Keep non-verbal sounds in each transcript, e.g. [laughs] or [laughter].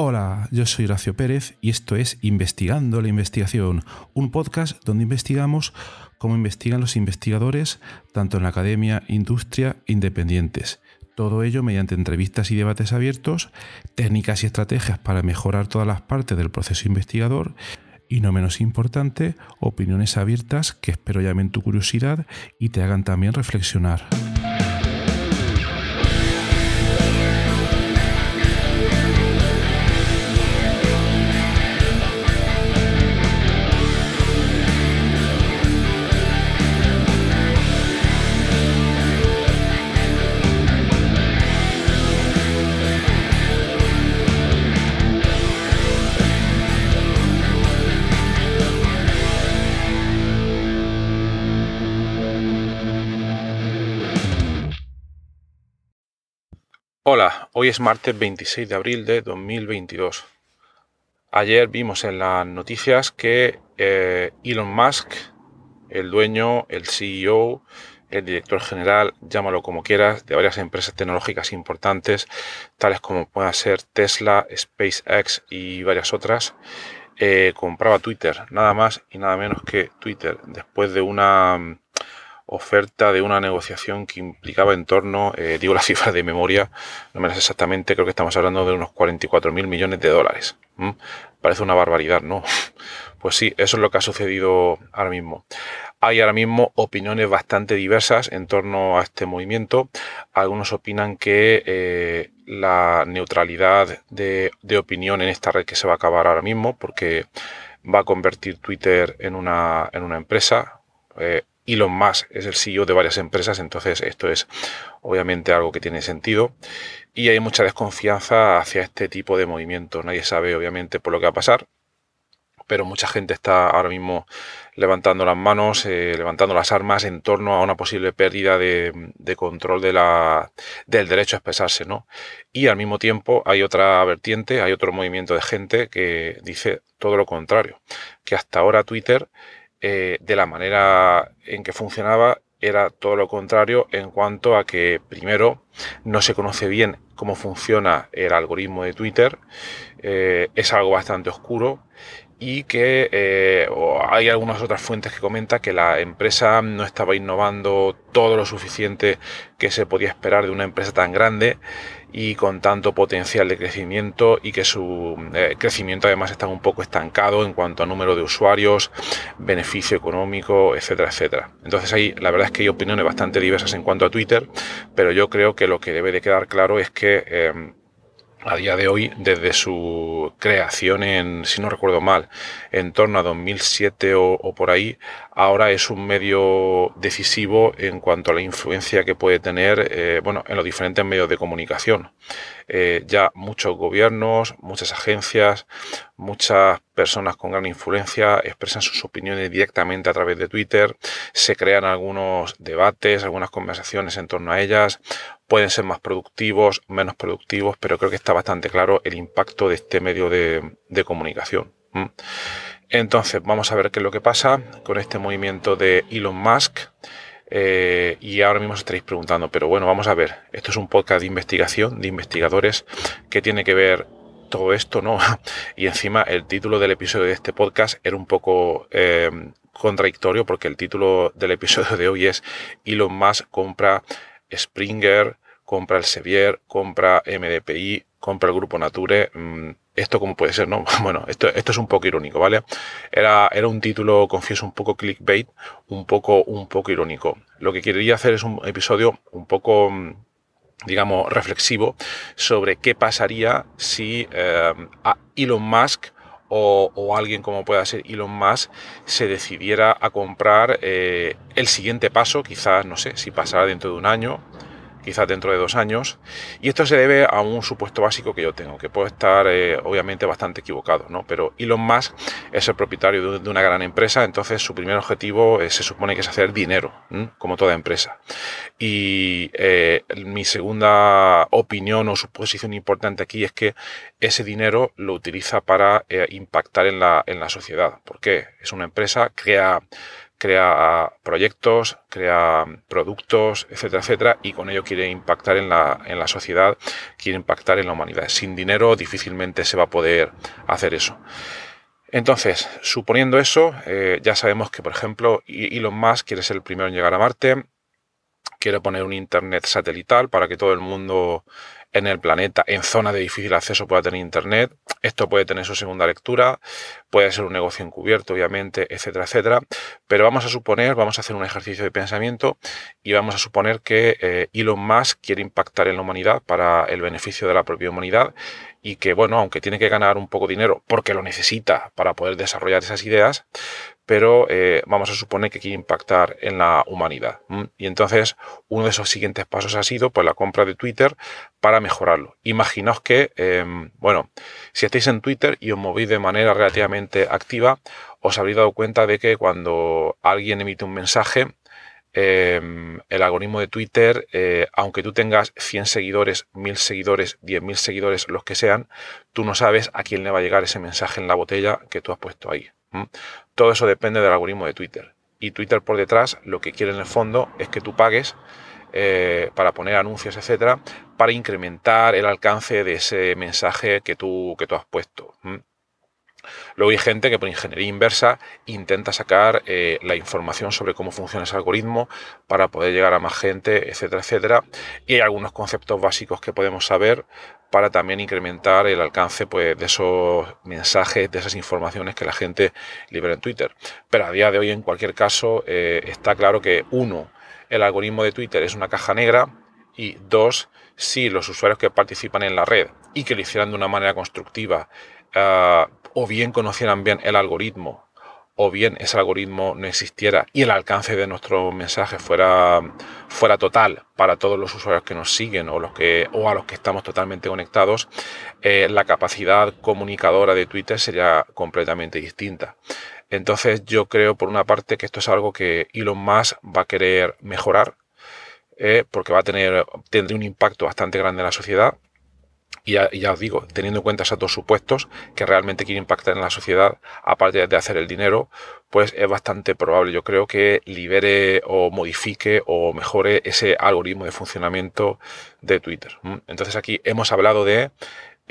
Hola, yo soy Horacio Pérez y esto es Investigando la Investigación, un podcast donde investigamos cómo investigan los investigadores tanto en la academia, industria, independientes. Todo ello mediante entrevistas y debates abiertos, técnicas y estrategias para mejorar todas las partes del proceso investigador y no menos importante, opiniones abiertas que espero llamen tu curiosidad y te hagan también reflexionar. Hola, hoy es martes 26 de abril de 2022. Ayer vimos en las noticias que eh, Elon Musk, el dueño, el CEO, el director general, llámalo como quieras, de varias empresas tecnológicas importantes, tales como puedan ser Tesla, SpaceX y varias otras, eh, compraba Twitter, nada más y nada menos que Twitter, después de una oferta de una negociación que implicaba en torno, eh, digo la [laughs] cifra de memoria, no me las exactamente, creo que estamos hablando de unos 44 mil millones de dólares. Parece una barbaridad, ¿no? [laughs] Pues sí, eso es lo que ha sucedido ahora mismo. Hay ahora mismo opiniones bastante diversas en torno a este movimiento. Algunos opinan que eh, la neutralidad de, opinión en esta red que se va a acabar ahora mismo porque va a convertir Twitter en una, en una empresa. Eh, Elon Musk es el CEO de varias empresas, entonces esto es obviamente algo que tiene sentido. Y hay mucha desconfianza hacia este tipo de movimientos. Nadie sabe obviamente por lo que va a pasar, pero mucha gente está ahora mismo levantando las manos, eh, levantando las armas en torno a una posible pérdida de, control de la, del derecho a expresarse. ¿no? Y al mismo tiempo hay otra vertiente, hay otro movimiento de gente que dice todo lo contrario, que hasta ahora Twitter eh, de la manera en que funcionaba era todo lo contrario en cuanto a que primero no se conoce bien cómo funciona el algoritmo de Twitter, eh, es algo bastante oscuro y que eh, hay algunas otras fuentes que comentan que la empresa no estaba innovando todo lo suficiente que se podía esperar de una empresa tan grande y con tanto potencial de crecimiento y que su eh, crecimiento además está un poco estancado en cuanto a número de usuarios, beneficio económico, etcétera, etcétera. Entonces ahí la verdad es que hay opiniones bastante diversas en cuanto a Twitter, pero yo creo que lo que debe de quedar claro es que eh, a día de hoy, desde su creación en, si no recuerdo mal, en torno a 2007 o, por ahí, ahora es un medio decisivo en cuanto a la influencia que puede tener, eh, bueno, en los diferentes medios de comunicación. Eh, ya muchos gobiernos, muchas agencias, muchas personas con gran influencia expresan sus opiniones directamente a través de Twitter, se crean algunos debates, algunas conversaciones en torno a ellas, pueden ser más productivos, menos productivos, pero creo que está bastante claro el impacto de este medio de, comunicación. Entonces, vamos a ver qué es lo que pasa con este movimiento de Elon Musk. Eh, y ahora mismo os estaréis preguntando, pero bueno, vamos a ver, esto es un podcast de investigación, de investigadores, que tiene que ver todo esto, ¿no? [laughs] Y encima el título del episodio de este podcast era un poco eh, contradictorio porque el título del episodio de hoy es Elon Musk compra Springer, compra el Sevier, compra MDPI, compra el grupo Nature. Mm, esto como puede ser, ¿no? [laughs] Bueno, esto, esto es un poco irónico, ¿vale? Era, era un título, confieso, un poco clickbait, un poco, un poco irónico. Lo que quería hacer es un episodio un poco mm, digamos, reflexivo sobre qué pasaría si eh, Elon Musk o, alguien como pueda ser Elon Musk se decidiera a comprar eh, el siguiente paso, quizás, no sé, si pasará dentro de un año, quizás dentro de dos años. Y esto se debe a un supuesto básico que yo tengo, que puedo estar eh, obviamente bastante equivocado, ¿no? Pero Elon Musk es el propietario de, una gran empresa, entonces su primer objetivo se supone que es hacer dinero, como toda empresa. Y eh, mi segunda opinión o suposición importante aquí es que ese dinero lo utiliza para eh, impactar en la, en la sociedad. ¿Por qué? Es una empresa, crea crea proyectos, crea productos, etcétera, etcétera, y con ello quiere impactar en la, en la sociedad, quiere impactar en la humanidad. Sin dinero difícilmente se va a poder hacer eso. Entonces, suponiendo eso, eh, ya sabemos que, por ejemplo, Elon Musk quiere ser el primero en llegar a Marte, quiere poner un Internet satelital para que todo el mundo en el planeta, en zona de difícil acceso, pueda tener Internet. Esto puede tener su segunda lectura, puede ser un negocio encubierto, obviamente, etcétera, etcétera. Pero vamos a suponer, vamos a hacer un ejercicio de pensamiento y vamos a suponer que eh, Elon Musk quiere impactar en la humanidad para el beneficio de la propia humanidad y que, bueno, aunque tiene que ganar un poco de dinero porque lo necesita para poder desarrollar esas ideas, pero eh, vamos a suponer que quiere impactar en la humanidad. Y entonces uno de esos siguientes pasos ha sido pues, la compra de Twitter para mejorarlo. Imaginaos que, em, bueno, si estáis en Twitter y os movéis de manera relativamente activa, os habréis dado cuenta de que cuando alguien emite un mensaje, em, el algoritmo de Twitter, eh, aunque tú tengas 100 seguidores, 1000 seguidores, 10.000 seguidores, los que sean, tú no sabes a quién le va a llegar ese mensaje en la botella que tú has puesto ahí. Todo eso depende del algoritmo de Twitter. Y Twitter por detrás lo que quiere en el fondo es que tú pagues eh, para poner anuncios, etcétera, para incrementar el alcance de ese mensaje que tú, que tú has puesto. Luego hay gente que por ingeniería inversa intenta sacar eh, la información sobre cómo funciona ese algoritmo para poder llegar a más gente, etcétera, etcétera. Y hay algunos conceptos básicos que podemos saber para también incrementar el alcance pues, de esos mensajes, de esas informaciones que la gente libera en Twitter. Pero a día de hoy, en cualquier caso, eh, está claro que uno, el algoritmo de Twitter es una caja negra y dos, si los usuarios que participan en la red y que lo hicieran de una manera constructiva ah, o bien conocieran bien el algoritmo o bien ese algoritmo no existiera y el alcance de nuestro mensaje fuera, fuera total para todos los usuarios que nos siguen o, los que, o a los que estamos totalmente conectados, eh, la capacidad comunicadora de Twitter sería completamente distinta. Entonces yo creo por una parte que esto es algo que Elon Musk va a querer mejorar eh, porque va a tener tendría un impacto bastante grande en la sociedad y ya, os digo, teniendo en cuenta esos dos supuestos que realmente quiere impactar en la sociedad, aparte de hacer el dinero, pues es bastante probable, yo creo, que libere o modifique o mejore ese algoritmo de funcionamiento de Twitter. Entonces aquí hemos hablado de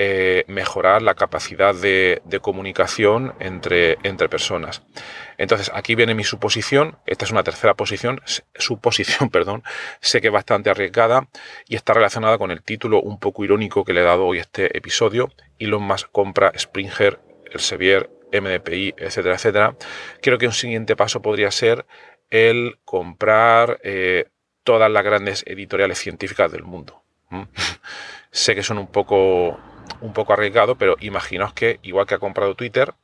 eh, mejorar la capacidad de, comunicación entre, entre, personas. Entonces, aquí viene mi suposición, esta es una tercera posición, suposición, [laughs] perdón, sé que es bastante arriesgada y está relacionada con el título un poco irónico que le he dado hoy este episodio, Elon Musk compra Springer, Elsevier, MDPI, etcétera, etcétera. Creo que un siguiente paso podría ser el comprar eh, todas las grandes editoriales científicas del mundo. [laughs] sé que son un poco un poco arriesgado, pero imaginaos que, igual que ha comprado Twitter,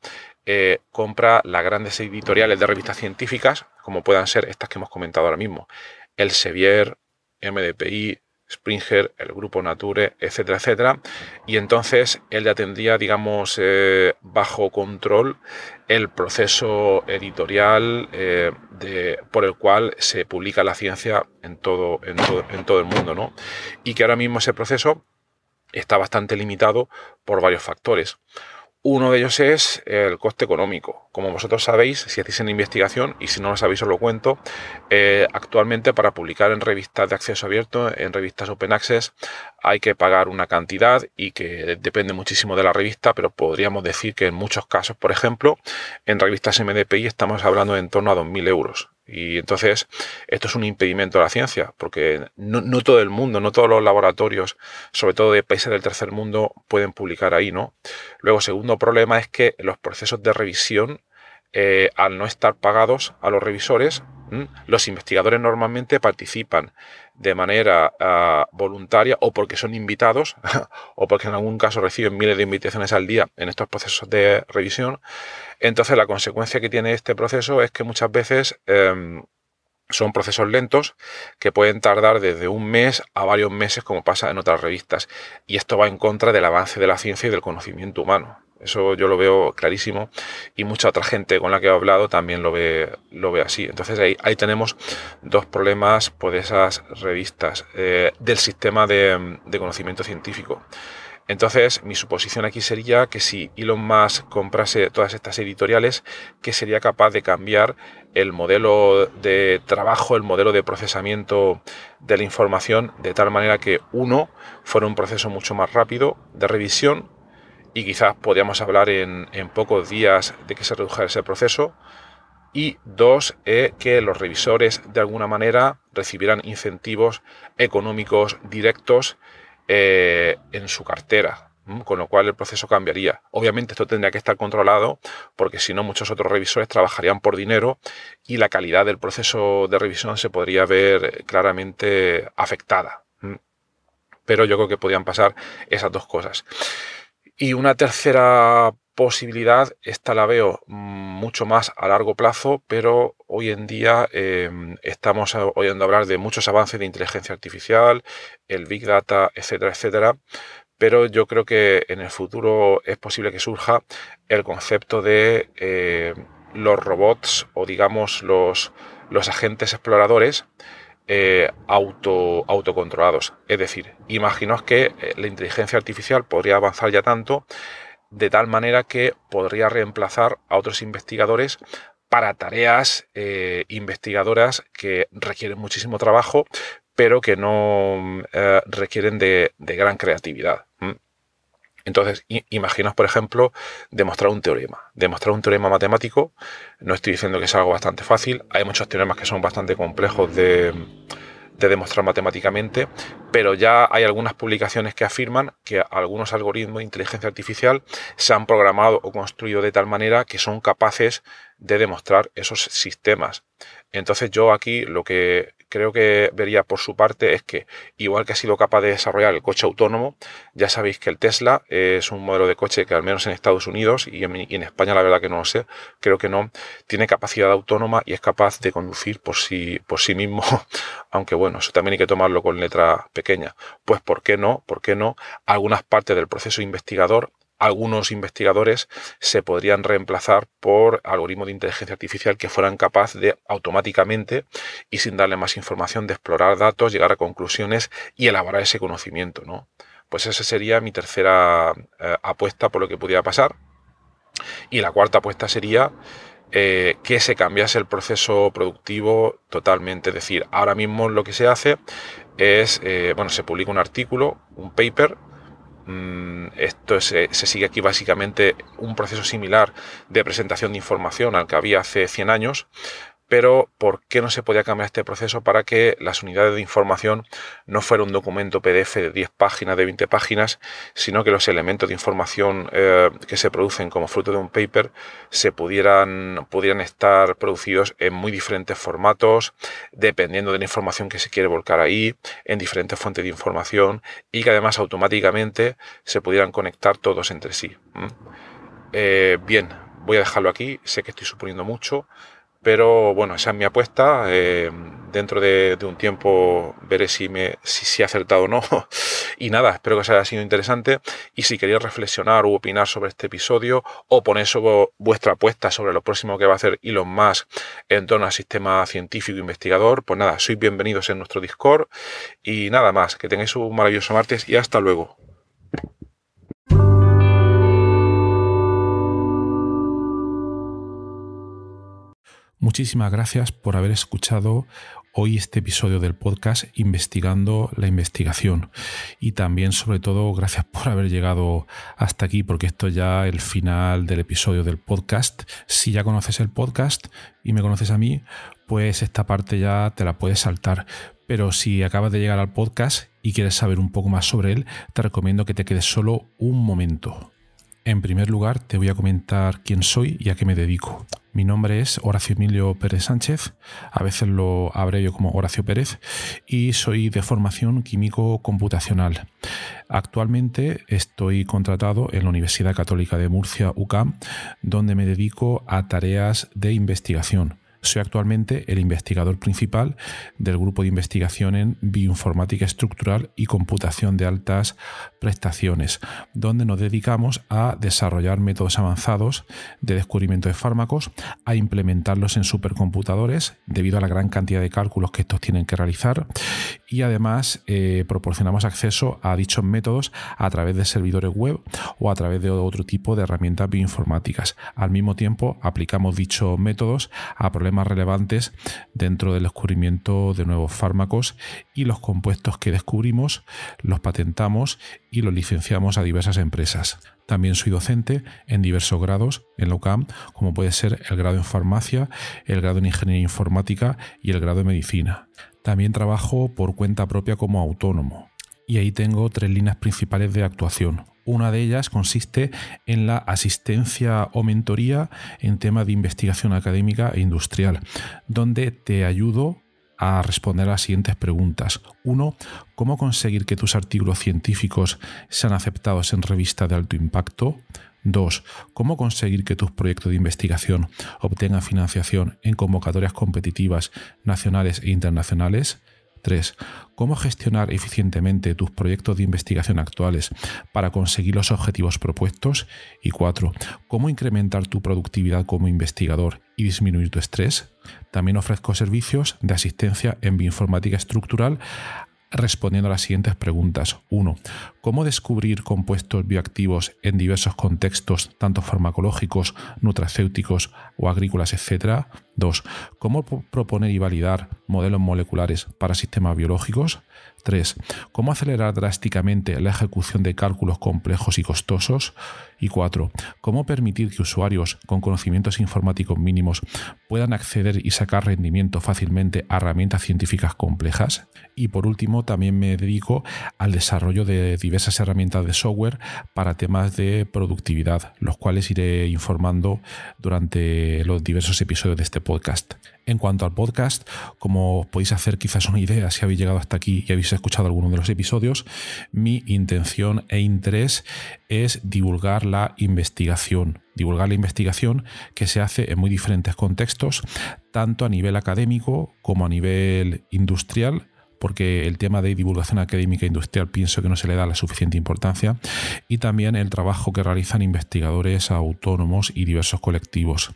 eh, compra las grandes editoriales de revistas científicas, como puedan ser estas que hemos comentado ahora mismo, el Sevier, MDPI, Springer, el grupo Nature, etcétera, etcétera. Y entonces él ya tendría, digamos, eh, bajo control el proceso editorial eh, de, por el cual se publica la ciencia en todo, en todo, en todo el mundo, ¿no? Y que ahora mismo ese proceso está bastante limitado por varios factores. Uno de ellos es el coste económico. Como vosotros sabéis, si hacéis en investigación, y si no lo sabéis os lo cuento, eh, actualmente para publicar en revistas de acceso abierto, en revistas Open Access, hay que pagar una cantidad y que depende muchísimo de la revista, pero podríamos decir que en muchos casos, por ejemplo, en revistas MDPI estamos hablando de en torno a 2.000 euros. Y entonces esto es un impedimento de la ciencia, porque no, todo el mundo, no todos los laboratorios, sobre todo de países del tercer mundo, pueden publicar ahí, ¿no? Luego, segundo problema es que los procesos de revisión, eh, al no estar pagados a los revisores, los investigadores normalmente participan de manera ah, voluntaria o porque son invitados [laughs] o porque en algún caso reciben miles de invitaciones al día en estos procesos de revisión. Entonces la consecuencia que tiene este proceso es que muchas veces em, son procesos lentos que pueden tardar desde un mes a varios meses como pasa en otras revistas y esto va en contra del avance de la ciencia y del conocimiento humano. Eso yo lo veo clarísimo y mucha otra gente con la que he hablado también lo ve, lo ve así. Entonces ahí, ahí tenemos dos problemas por esas revistas eh, del sistema de, conocimiento científico. Entonces, mi suposición aquí sería que si Elon Musk comprase todas estas editoriales, que sería capaz de cambiar el modelo de trabajo, el modelo de procesamiento de la información, de tal manera que uno fuera un proceso mucho más rápido de revisión y quizás podríamos hablar en, pocos días de que se redujera ese proceso. Y dos, eh, que los revisores de alguna manera recibieran incentivos económicos directos eh, en su cartera, con lo cual el proceso cambiaría. Obviamente esto tendría que estar controlado porque si no muchos otros revisores trabajarían por dinero y la calidad del proceso de revisión se podría ver claramente afectada. Pero yo creo que podrían pasar esas dos cosas. Y una tercera posibilidad, esta la veo mucho más a largo plazo, pero hoy en día em, estamos oyendo hablar de muchos avances de inteligencia artificial, el Big Data, etcétera, etcétera. Pero yo creo que en el futuro es posible que surja el concepto de eh, los robots o digamos los, los agentes exploradores eh, auto, autocontrolados. Es decir, imaginaos que eh, la inteligencia artificial podría avanzar ya tanto de tal manera que podría reemplazar a otros investigadores para tareas eh, investigadoras que requieren muchísimo trabajo, pero que no eh, requieren de, gran creatividad. Entonces, imaginaos, por ejemplo, demostrar un teorema. Demostrar un teorema matemático, no estoy diciendo que es algo bastante fácil, hay muchos teoremas que son bastante complejos de, de demostrar matemáticamente, pero ya hay algunas publicaciones que afirman que algunos algoritmos de inteligencia artificial se han programado o construido de tal manera que son capaces de demostrar esos sistemas. Entonces yo aquí lo que creo que vería por su parte es que, igual que ha sido capaz de desarrollar el coche autónomo, ya sabéis que el Tesla es un modelo de coche que al menos en Estados Unidos y en, España la verdad que no lo sé, creo que no, tiene capacidad autónoma y es capaz de conducir por sí, por sí mismo, [laughs] aunque bueno, eso también hay que tomarlo con letra pequeña. Pues ¿por qué no? ¿Por qué no? Algunas partes del proceso investigador algunos investigadores se podrían reemplazar por algoritmos de inteligencia artificial que fueran capaces de automáticamente y sin darle más información de explorar datos, llegar a conclusiones y elaborar ese conocimiento. ¿no? Pues esa sería mi tercera eh, apuesta por lo que pudiera pasar. Y la cuarta apuesta sería eh, que se cambiase el proceso productivo totalmente. Es decir, ahora mismo lo que se hace es, eh, bueno, se publica un artículo, un paper, Mm, esto se, sigue aquí básicamente un proceso similar de presentación de información al que había hace 100 años, pero ¿por qué no se podía cambiar este proceso para que las unidades de información no fuera un documento PDF de 10 páginas, de 20 páginas, sino que los elementos de información eh, que se producen como fruto de un paper se pudieran, pudieran estar producidos en muy diferentes formatos, dependiendo de la información que se quiere volcar ahí, en diferentes fuentes de información y que además automáticamente se pudieran conectar todos entre sí. Eh, bien, voy a dejarlo aquí, sé que estoy suponiendo mucho. Pero bueno, esa es mi apuesta. Eh, dentro de, un tiempo veré si, me, si, he acertado o no. [laughs] y nada, espero que os haya sido interesante. Y si queréis reflexionar u opinar sobre este episodio o poner sobre vuestra apuesta sobre lo próximo que va a hacer Elon Musk en torno al sistema científico investigador, pues nada, sois bienvenidos en nuestro Discord. Y nada más, que tengáis un maravilloso martes y hasta luego. Muchísimas gracias por haber escuchado hoy este episodio del podcast Investigando la Investigación. Y también, sobre todo, gracias por haber llegado hasta aquí, porque esto ya es el final del episodio del podcast. Si ya conoces el podcast y me conoces a mí, pues esta parte ya te la puedes saltar. Pero si acabas de llegar al podcast y quieres saber un poco más sobre él, te recomiendo que te quedes solo un momento. En primer lugar, te voy a comentar quién soy y a qué me dedico. Mi nombre es Horacio Emilio Pérez Sánchez, a veces lo abrevio como Horacio Pérez, y soy de formación químico computacional. Actualmente estoy contratado en la Universidad Católica de Murcia, UCAM, donde me dedico a tareas de investigación Soy actualmente el investigador principal del grupo de investigación en bioinformática estructural y computación de altas prestaciones, donde nos dedicamos a desarrollar métodos avanzados de descubrimiento de fármacos, a implementarlos en supercomputadores debido a la gran cantidad de cálculos que estos tienen que realizar y además eh, proporcionamos acceso a dichos métodos a través de servidores web o a través de otro tipo de herramientas bioinformáticas. Al mismo tiempo aplicamos dichos métodos a problemas relevantes dentro del descubrimiento de nuevos fármacos y los compuestos que descubrimos los patentamos y los licenciamos a diversas empresas. También soy docente en diversos grados en la UCAM, como puede ser el grado en farmacia, el grado en ingeniería informática y el grado en medicina. También trabajo por cuenta propia como autónomo. Y ahí tengo tres líneas principales de actuación. Una de ellas consiste en la asistencia o mentoría en temas de investigación académica e industrial, donde te ayudo a responder a las siguientes preguntas. Uno, ¿cómo conseguir que tus artículos científicos sean aceptados en revistas de alto impacto? 2. ¿Cómo conseguir que tus proyectos de investigación obtengan financiación en convocatorias competitivas nacionales e internacionales? 3. ¿Cómo gestionar eficientemente tus proyectos de investigación actuales para conseguir los objetivos propuestos? Y 4. ¿Cómo incrementar tu productividad como investigador y disminuir tu estrés? También ofrezco servicios de asistencia en bioinformática estructural respondiendo a las siguientes preguntas. 1. ¿Cómo descubrir compuestos bioactivos en diversos contextos, tanto farmacológicos, nutracéuticos o agrícolas, etcétera? 2. ¿Cómo proponer y validar modelos moleculares para sistemas biológicos? 3. ¿Cómo acelerar drásticamente la ejecución de cálculos complejos y costosos? Y 4. ¿Cómo permitir que usuarios con conocimientos informáticos mínimos puedan acceder y sacar rendimiento fácilmente a herramientas científicas complejas? Y por último, también me dedico al desarrollo de diversas herramientas de software para temas de productividad, los cuales iré informando durante los diversos episodios de este podcast. En cuanto al podcast, como podéis hacer quizás una idea si habéis llegado hasta aquí y habéis escuchado alguno de los episodios, mi intención e interés es divulgar la investigación. Divulgar la investigación que se hace en muy diferentes contextos, tanto a nivel académico como a nivel industrial porque el tema de divulgación académica e industrial pienso que no se le da la suficiente importancia, y también el trabajo que realizan investigadores autónomos y diversos colectivos.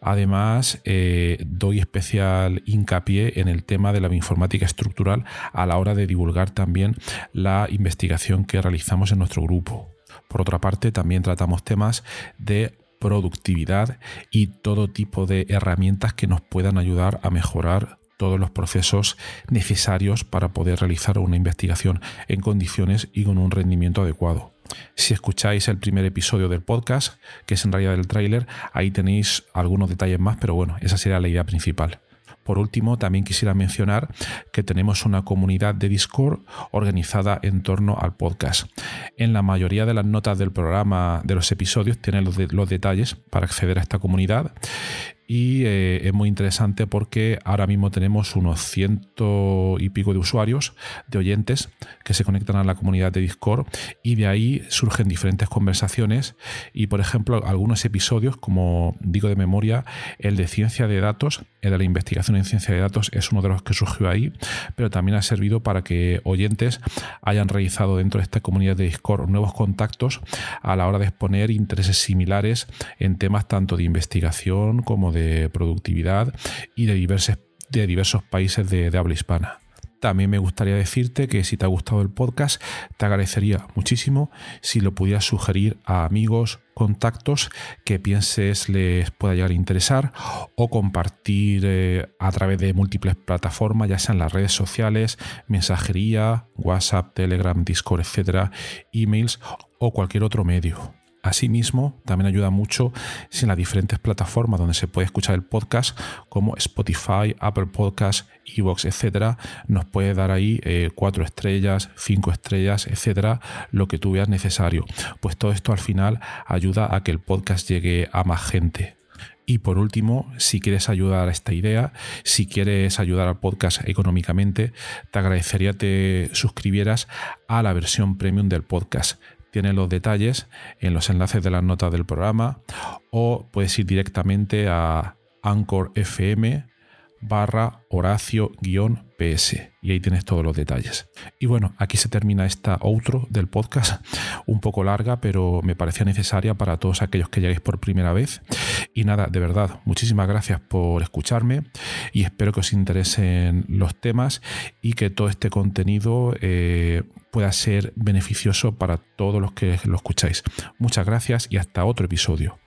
Además, eh, doy especial hincapié en el tema de la informática estructural a la hora de divulgar también la investigación que realizamos en nuestro grupo. Por otra parte, también tratamos temas de productividad y todo tipo de herramientas que nos puedan ayudar a mejorar todos los procesos necesarios para poder realizar una investigación en condiciones y con un rendimiento adecuado. Si escucháis el primer episodio del podcast, que es en realidad el tráiler, ahí tenéis algunos detalles más, pero bueno, esa sería la idea principal. Por último, también quisiera mencionar que tenemos una comunidad de Discord organizada en torno al podcast. En la mayoría de las notas del programa de los episodios tienen los, los detalles para acceder a esta comunidad y eh, es muy interesante porque ahora mismo tenemos unos ciento y pico de usuarios, de oyentes que se conectan a la comunidad de Discord y de ahí surgen diferentes conversaciones y por ejemplo algunos episodios como digo de memoria el de ciencia de datos el de la investigación en ciencia de datos es uno de los que surgió ahí pero también ha servido para que oyentes hayan realizado dentro de esta comunidad de Discord nuevos contactos a la hora de exponer intereses similares en temas tanto de investigación como de productividad y de diversos, de diversos países de, de habla hispana. También me gustaría decirte que si te ha gustado el podcast, te agradecería muchísimo si lo pudieras sugerir a amigos, contactos que pienses les pueda llegar a interesar o compartir eh, a través de múltiples plataformas, ya sean las redes sociales, mensajería, WhatsApp, Telegram, Discord, etcétera, emails o cualquier otro medio. Asimismo, también ayuda mucho si en las diferentes plataformas donde se puede escuchar el podcast, como Spotify, Apple Podcasts, Evox, etcétera, nos puede dar ahí eh, cuatro estrellas, cinco estrellas, etcétera, lo que tú veas necesario. Pues todo esto al final ayuda a que el podcast llegue a más gente. Y por último, si quieres ayudar a esta idea, si quieres ayudar al podcast económicamente, te agradecería que te suscribieras a la versión premium del podcast tiene los detalles en los enlaces de las notas del programa o puedes ir directamente a, Anchor FM barra Horacio-PS y ahí tienes todos los detalles. Y bueno, aquí se termina esta outro del podcast, un poco larga, pero me parecía necesaria para todos aquellos que lleguéis por primera vez. Y nada, de verdad, muchísimas gracias por escucharme y espero que os interesen los temas y que todo este contenido eh, pueda ser beneficioso para todos los que lo escucháis. Muchas gracias y hasta otro episodio.